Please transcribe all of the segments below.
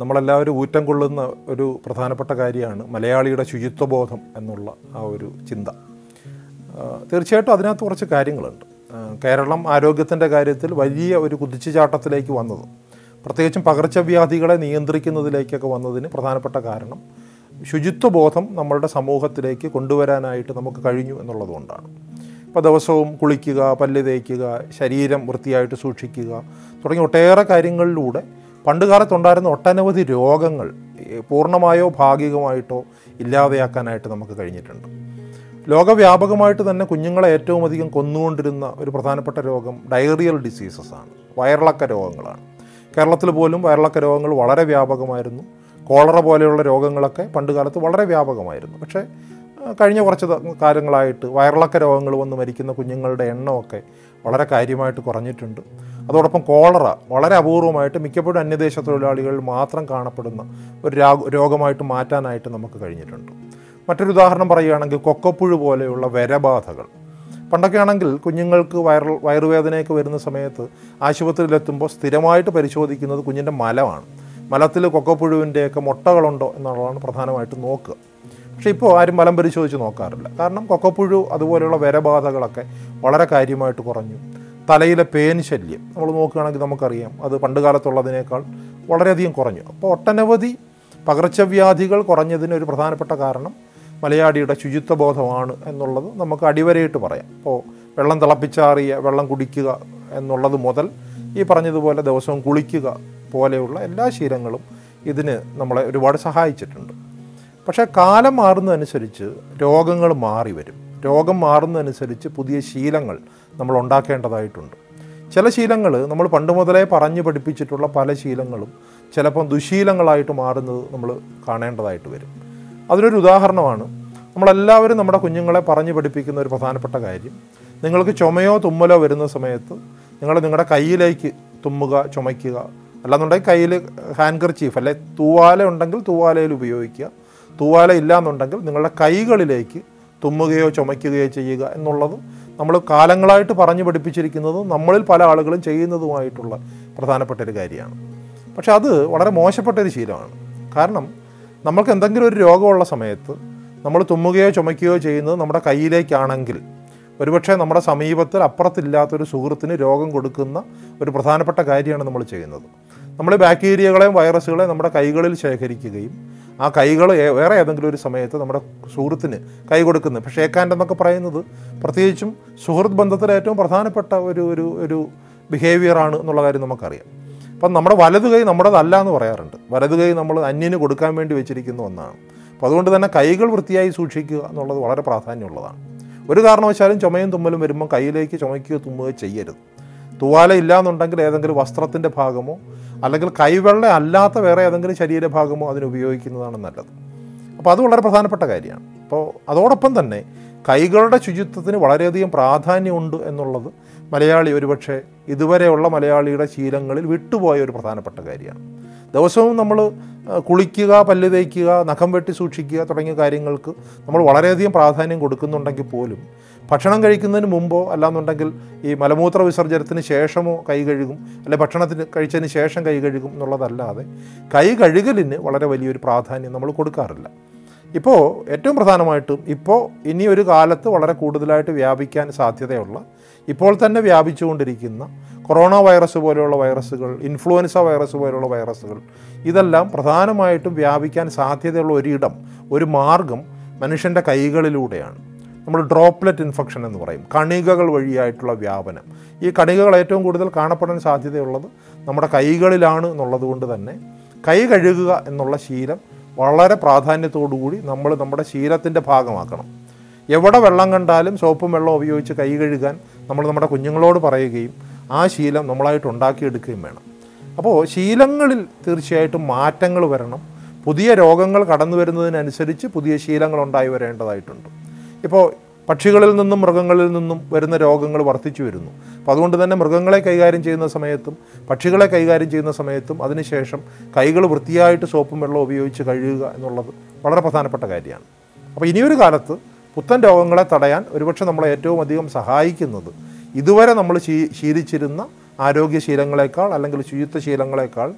നമ്മളെല്ലാവരും ഊറ്റം കൊള്ളുന്ന ഒരു പ്രധാനപ്പെട്ട കാര്യമാണ് മലയാളിയുടെ ശുചിത്വബോധം എന്നുള്ള ആ ഒരു ചിന്ത. തീർച്ചയായിട്ടും അതിനകത്ത് കുറച്ച് കാര്യങ്ങളുണ്ട്. കേരളം ആരോഗ്യത്തിന്റെ കാര്യത്തിൽ വലിയ ഒരു കുതിച്ചുചാട്ടത്തിലേക്ക് വന്നത് പ്രത്യേകിച്ചും പകർച്ചവ്യാധികളെ നിയന്ത്രിക്കുന്നതിലേക്കൊക്കെ വന്നതിന് പ്രധാനപ്പെട്ട കാരണം ശുചിത്വബോധം നമ്മളുടെ സമൂഹത്തിലേക്ക് കൊണ്ടുവരാനായിട്ട് നമുക്ക് കഴിഞ്ഞു എന്നുള്ളതുകൊണ്ടാണ്. ഇപ്പോൾ ദിവസവും കുളിക്കുക പല്ല് തേക്കുക ശരീരം വൃത്തിയായിട്ട് സൂക്ഷിക്കുക തുടങ്ങിയ ഒട്ടേറെ കാര്യങ്ങളിലൂടെ പണ്ട് കാലത്തുണ്ടായിരുന്ന ഒട്ടനവധി രോഗങ്ങൾ പൂർണമായോ ഭാഗികമായിട്ടോ ഇല്ലാതെയാക്കാനായിട്ട് നമുക്ക് കഴിഞ്ഞിട്ടുണ്ട്. ലോകവ്യാപകമായിട്ട് തന്നെ കുഞ്ഞുങ്ങളെ ഏറ്റവും അധികം കൊന്നുകൊണ്ടിരുന്ന ഒരു പ്രധാനപ്പെട്ട രോഗം ഡയറിയൽ ഡിസീസസ് ആണ്. വയറിളക്ക രോഗങ്ങളാണ്. കേരളത്തിൽ പോലും വയറിളക്ക രോഗങ്ങൾ വളരെ വ്യാപകമായിരുന്നു. കോളറ പോലെയുള്ള രോഗങ്ങളൊക്കെ പണ്ടുകാലത്ത് വളരെ വ്യാപകമായിരുന്നു. പക്ഷേ കഴിഞ്ഞ കുറച്ച് കാലങ്ങളായിട്ട് വയറിളക്ക രോഗങ്ങൾ വന്ന് മരിക്കുന്ന കുഞ്ഞുങ്ങളുടെ എണ്ണമൊക്കെ വളരെ കാര്യമായിട്ട് കുറഞ്ഞിട്ടുണ്ട്. അതോടൊപ്പം കോളറ വളരെ അപൂർവമായിട്ട് മിക്കപ്പോഴും അന്യദേശ തൊഴിലാളികളിൽ മാത്രം കാണപ്പെടുന്ന ഒരു രോഗമായിട്ട് മാറ്റാനായിട്ട് നമുക്ക് കഴിഞ്ഞിട്ടുണ്ട്. മറ്റൊരു ഉദാഹരണം പറയുകയാണെങ്കിൽ കൊക്കപ്പുഴു പോലെയുള്ള വരബാധകൾ. പണ്ടൊക്കെയാണെങ്കിൽ കുഞ്ഞുങ്ങൾക്ക് വയറൽ വയറുവേദനയൊക്കെ വരുന്ന സമയത്ത് ആശുപത്രിയിലെത്തുമ്പോൾ സ്ഥിരമായിട്ട് പരിശോധിക്കുന്നത് കുഞ്ഞിന്റെ മലമാണ്. മലത്തിൽ കൊക്കപ്പുഴുവിന്റെയൊക്കെ മുട്ടകളുണ്ടോ എന്നുള്ളതാണ് പ്രധാനമായിട്ടും നോക്കുക. പക്ഷേ ഇപ്പോൾ ആരും മലം പരിശോധിച്ച് നോക്കാറില്ല. കാരണം കൊക്കപ്പുഴു അതുപോലെയുള്ള വരബാധകളൊക്കെ വളരെ കാര്യമായിട്ട് കുറഞ്ഞു. തലയിലെ പേൻ ശല്യം നമ്മൾ നോക്കുകയാണെങ്കിൽ നമുക്കറിയാം. അത് പണ്ട് കാലത്തുള്ളതിനേക്കാൾ വളരെയധികം കുറഞ്ഞു. അപ്പോൾ ഒട്ടനവധി പകർച്ചവ്യാധികൾ കുറഞ്ഞതിന് ഒരു പ്രധാനപ്പെട്ട കാരണം മലയാളിയുടെ ശുചിത്വബോധമാണ് എന്നുള്ളത് നമുക്ക് അടിവരയിട്ട് പറയാം. അപ്പോൾ വെള്ളം തിളപ്പിച്ചാറിയ വെള്ളം കുടിക്കുക എന്നുള്ളത് മുതൽ ഈ പറഞ്ഞതുപോലെ ദിവസവും കുളിക്കുക പോലെയുള്ള എല്ലാ ശീലങ്ങളും ഇതിന് നമ്മളെ ഒരുപാട് സഹായിച്ചിട്ടുണ്ട്. പക്ഷേ കാലം മാറുന്നതനുസരിച്ച് രോഗങ്ങൾ മാറി വരും. രോഗം മാറുന്നതനുസരിച്ച് പുതിയ ശീലങ്ങൾ നമ്മൾ ഉണ്ടാക്കേണ്ടതായിട്ടുണ്ട്. ചില ശീലങ്ങൾ നമ്മൾ പണ്ട് മുതലേ പറഞ്ഞു പഠിപ്പിച്ചിട്ടുള്ള പല ശീലങ്ങളും ചിലപ്പം ദുശീലങ്ങളായിട്ട് മാറുന്നത് നമ്മൾ കാണേണ്ടതായിട്ട് വരും. അതിനൊരു ഉദാഹരണമാണ്. നമ്മളെല്ലാവരും നമ്മുടെ കുഞ്ഞുങ്ങളെ പറഞ്ഞു പഠിപ്പിക്കുന്ന ഒരു പ്രധാനപ്പെട്ട കാര്യം. നിങ്ങൾക്ക് ചുമയോ തുമ്മലോ വരുന്ന സമയത്ത് നിങ്ങൾ നിങ്ങളുടെ കയ്യിലേക്ക് തുമ്മുക ചുമയ്ക്കുക. അല്ലാന്നുണ്ടെങ്കിൽ കയ്യിൽ ഹാൻഡ് കർച്ചീഫ് അല്ലെ തൂവാല ഉണ്ടെങ്കിൽ തൂവാലയിൽ ഉപയോഗിക്കുക. തൂവാല ഇല്ലാന്നുണ്ടെങ്കിൽ നിങ്ങളുടെ കൈകളിലേക്ക് തുമ്മുകയോ ചുമയ്ക്കുകയോ ചെയ്യുക എന്നുള്ളത് നമ്മൾ കാലങ്ങളായിട്ട് പറഞ്ഞു പഠിപ്പിച്ചിരിക്കുന്നത് നമ്മളിൽ പല ആളുകളും ചെയ്യുന്നതുമായിട്ടുള്ള പ്രധാനപ്പെട്ട ഒരു കാര്യമാണ്. പക്ഷെ അത് വളരെ മോശപ്പെട്ട ഒരു ശീലമാണ്. കാരണം നമ്മൾക്ക് എന്തെങ്കിലും ഒരു രോഗമുള്ള സമയത്ത് നമ്മൾ തുമ്മുകയോ ചുമയ്ക്കുകയോ ചെയ്യുന്നത് നമ്മുടെ കയ്യിലേക്കാണെങ്കിൽ ഒരുപക്ഷെ നമ്മുടെ സമീപത്തിൽ അപ്പുറത്തില്ലാത്തൊരു സുഹൃത്തിന് രോഗം കൊടുക്കുന്ന ഒരു പ്രധാനപ്പെട്ട കാര്യമാണ് നമ്മൾ ചെയ്യുന്നത്. നമ്മൾ ബാക്ടീരിയകളെയും വൈറസുകളെയും നമ്മുടെ കൈകളിൽ ശേഖരിക്കുകയും ആ കൈകൾ വേറെ ഏതെങ്കിലും ഒരു സമയത്ത് നമ്മുടെ സുഹൃത്തിന് കൈ കൊടുക്കുന്നത് പക്ഷേ ഷേക്ക് എന്നൊക്കെ പറയുന്നത് പ്രത്യേകിച്ചും സുഹൃത്ത് ബന്ധത്തിലെ ഏറ്റവും പ്രധാനപ്പെട്ട ഒരു ഒരു ഒരു ബിഹേവിയറാണ് എന്നുള്ള കാര്യം നമുക്കറിയാം. അപ്പം നമ്മുടെ വലതു കൈ നമ്മുടേതല്ല എന്ന് പറയാറുണ്ട്. വലതു കൈ നമ്മൾ അന്യന് കൊടുക്കാൻ വേണ്ടി വെച്ചിരിക്കുന്ന ഒന്നാണ്. അപ്പോൾ അതുകൊണ്ട് തന്നെ കൈകൾ വൃത്തിയായി സൂക്ഷിക്കുക എന്നുള്ളത് വളരെ പ്രാധാന്യമുള്ളതാണ്. ഒരു കാരണവശാലും ചുമയും തുമ്മലും വരുമ്പോൾ കയ്യിലേക്ക് ചുമയ്ക്കുകയോ തുമ്മുകയോ ചെയ്യരുത്. തുവാല ഇല്ലാന്നുണ്ടെങ്കിൽ ഏതെങ്കിലും വസ്ത്രത്തിന്റെ ഭാഗമോ അല്ലെങ്കിൽ കൈവെള്ള അല്ലാത്ത വേറെ ഏതെങ്കിലും ശരീരഭാഗമോ അതിന് ഉപയോഗിക്കുന്നതാണ് നല്ലത്. അപ്പോൾ അത് വളരെ പ്രധാനപ്പെട്ട കാര്യമാണ്. അപ്പോൾ അതോടൊപ്പം തന്നെ കൈകളുടെ ശുചിത്വത്തിന് വളരെയധികം പ്രാധാന്യമുണ്ട് എന്നുള്ളത് മലയാളി ഒരുപക്ഷെ ഇതുവരെയുള്ള മലയാളിയുടെ ശീലങ്ങളിൽ വിട്ടുപോയ ഒരു പ്രധാനപ്പെട്ട കാര്യമാണ്. ദിവസവും നമ്മൾ കുളിക്കുക പല്ല് തേക്കുക നഖം വെട്ടി സൂക്ഷിക്കുക തുടങ്ങിയ കാര്യങ്ങൾക്ക് നമ്മൾ വളരെയധികം പ്രാധാന്യം കൊടുക്കുന്നുണ്ടെങ്കിൽ പോലും ഭക്ഷണം കഴിക്കുന്നതിന് മുമ്പോ അല്ലാന്നുണ്ടെങ്കിൽ ഈ മലമൂത്ര വിസർജനത്തിന് ശേഷമോ കൈ കഴുകും അല്ലെ ഭക്ഷണത്തിന് കഴിച്ചതിന് ശേഷം കൈ കഴുകും എന്നുള്ളതല്ലാതെ കൈ കഴുകലിന് വളരെ വലിയൊരു പ്രാധാന്യം നമ്മൾ കൊടുക്കാറില്ല. ഇപ്പോൾ ഏറ്റവും പ്രധാനമായിട്ടും ഇപ്പോൾ ഇനി ഒരു കാലത്ത് വളരെ കൂടുതലായിട്ട് വ്യാപിക്കാൻ സാധ്യതയുള്ള ഇപ്പോൾ തന്നെ വ്യാപിച്ചുകൊണ്ടിരിക്കുന്ന കൊറോണ വൈറസ് പോലെയുള്ള വൈറസുകൾ ഇൻഫ്ലുവൻസ വൈറസ് പോലെയുള്ള വൈറസുകൾ ഇതെല്ലാം പ്രധാനമായിട്ടും വ്യാപിക്കാൻ സാധ്യതയുള്ള ഒരിടം ഒരു മാർഗം മനുഷ്യന്റെ കൈകളിലൂടെയാണ്. നമ്മൾ ഡ്രോപ്ലെറ്റ് ഇൻഫെക്ഷൻ എന്ന് പറയും. കണികകൾ വഴിയായിട്ടുള്ള വ്യാപനം. ഈ കണികകൾ ഏറ്റവും കൂടുതൽ കാണപ്പെടാൻ സാധ്യതയുള്ളത് നമ്മുടെ കൈകളിലാണ് എന്നുള്ളത് കൊണ്ട് തന്നെ കൈ കഴുകുക എന്നുള്ള ശീലം വളരെ പ്രാധാന്യത്തോടുകൂടി നമ്മൾ നമ്മുടെ ശീലത്തിന്റെ ഭാഗമാക്കണം. എവിടെ വെള്ളം കണ്ടാലും സോപ്പും വെള്ളവും ഉപയോഗിച്ച് കൈ കഴുകാൻ നമ്മൾ നമ്മുടെ കുഞ്ഞുങ്ങളോട് പറയുകയും ആ ശീലം നമ്മളായിട്ട് ഉണ്ടാക്കിയെടുക്കുകയും വേണം. അപ്പോൾ ശീലങ്ങളിൽ തീർച്ചയായിട്ടും മാറ്റങ്ങൾ വരണം. പുതിയ രോഗങ്ങൾ കടന്നു വരുന്നതിനനുസരിച്ച് പുതിയ ശീലങ്ങൾ ഉണ്ടായി വരേണ്ടതായിട്ടുണ്ട്. ഇപ്പോൾ പക്ഷികളിൽ നിന്നും മൃഗങ്ങളിൽ നിന്നും വരുന്ന രോഗങ്ങൾ വർദ്ധിച്ചു വരുന്നു. അപ്പോൾ അതുകൊണ്ട് തന്നെ മൃഗങ്ങളെ കൈകാര്യം ചെയ്യുന്ന സമയത്തും പക്ഷികളെ കൈകാര്യം ചെയ്യുന്ന സമയത്തും അതിനുശേഷം കൈകൾ വൃത്തിയായിട്ട് സോപ്പും വെള്ളവും ഉപയോഗിച്ച് കഴുകുക എന്നുള്ളത് വളരെ പ്രധാനപ്പെട്ട കാര്യമാണ്. അപ്പോൾ ഇനിയൊരു കാലത്ത് പുത്തൻ രോഗങ്ങളെ തടയാൻ ഒരുപക്ഷെ നമ്മളെ ഏറ്റവും അധികം സഹായിക്കുന്നത് ഇതുവരെ നമ്മൾ ശീലിച്ചിരുന്ന ആരോഗ്യശീലങ്ങളെക്കാൾ അല്ലെങ്കിൽ ശുചിത്വ ശീലങ്ങളെക്കാൾ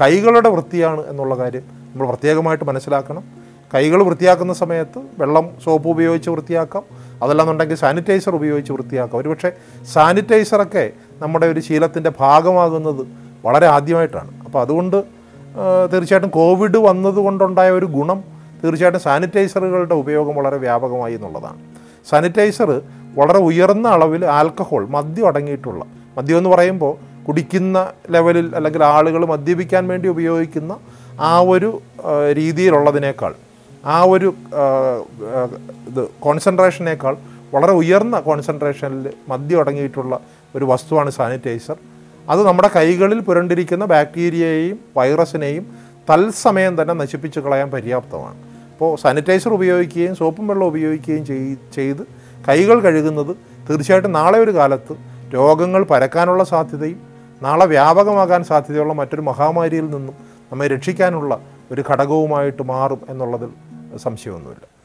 കൈകളുടെ വൃത്തിയാണ് എന്നുള്ള കാര്യം നമ്മൾ പ്രത്യേകമായിട്ട് മനസ്സിലാക്കണം. കൈകൾ വൃത്തിയാക്കുന്ന സമയത്ത് വെള്ളം സോപ്പ് ഉപയോഗിച്ച് വൃത്തിയാക്കാം. അതല്ലാന്നുണ്ടെങ്കിൽ സാനിറ്റൈസർ ഉപയോഗിച്ച് വൃത്തിയാക്കാം. ഒരുപക്ഷെ സാനിറ്റൈസറൊക്കെ നമ്മുടെ ഒരു ശീലത്തിന്റെ ഭാഗമാകുന്നത് വളരെ ആദ്യമായിട്ടാണ്. അപ്പോൾ അതുകൊണ്ട് തീർച്ചയായിട്ടും കോവിഡ് വന്നതുകൊണ്ടുണ്ടായ ഒരു ഗുണം തീർച്ചയായിട്ടും സാനിറ്റൈസറുകളുടെ ഉപയോഗം വളരെ വ്യാപകമായി എന്നുള്ളതാണ്. സാനിറ്റൈസർ വളരെ ഉയർന്ന അളവിൽ ആൽക്കഹോൾ മദ്യം അടങ്ങിയിട്ടുള്ള മദ്യം എന്ന് പറയുമ്പോൾ കുടിക്കുന്ന ലെവലിൽ അല്ലെങ്കിൽ ആളുകൾ മദ്യപിക്കാൻ വേണ്ടി ഉപയോഗിക്കുന്ന ആ ഒരു രീതിയിലുള്ളതിനേക്കാൾ ആ ഒരു ഇത് കോൺസെൻട്രേഷനേക്കാൾ വളരെ ഉയർന്ന കോൺസെൻട്രേഷനിൽ മദ്യം അടങ്ങിയിട്ടുള്ള ഒരു വസ്തുവാണ് സാനിറ്റൈസർ അത് നമ്മുടെ കൈകളിൽ പുരണ്ടിരിക്കുന്ന ബാക്ടീരിയയെയും വൈറസിനെയും തത്സമയം തന്നെ നശിപ്പിച്ച് കളയാൻ പര്യാപ്തമാണ്. അപ്പോൾ സാനിറ്റൈസർ ഉപയോഗിക്കുകയും സോപ്പും വെള്ളം ഉപയോഗിക്കുകയും ചെയ്ത് കൈകൾ കഴുകുന്നത് തീർച്ചയായിട്ടും നാളെ ഒരു കാലത്ത് രോഗങ്ങൾ പരക്കാനുള്ള സാധ്യതയും നാളെ വ്യാപകമാകാൻ സാധ്യതയുള്ള മറ്റൊരു മഹാമാരിയിൽ നിന്നും നമ്മെ രക്ഷിക്കാനുള്ള ഒരു ഘടകവുമായിട്ട് മാറും എന്നുള്ളതിൽ സംശയമൊന്നുമില്ല.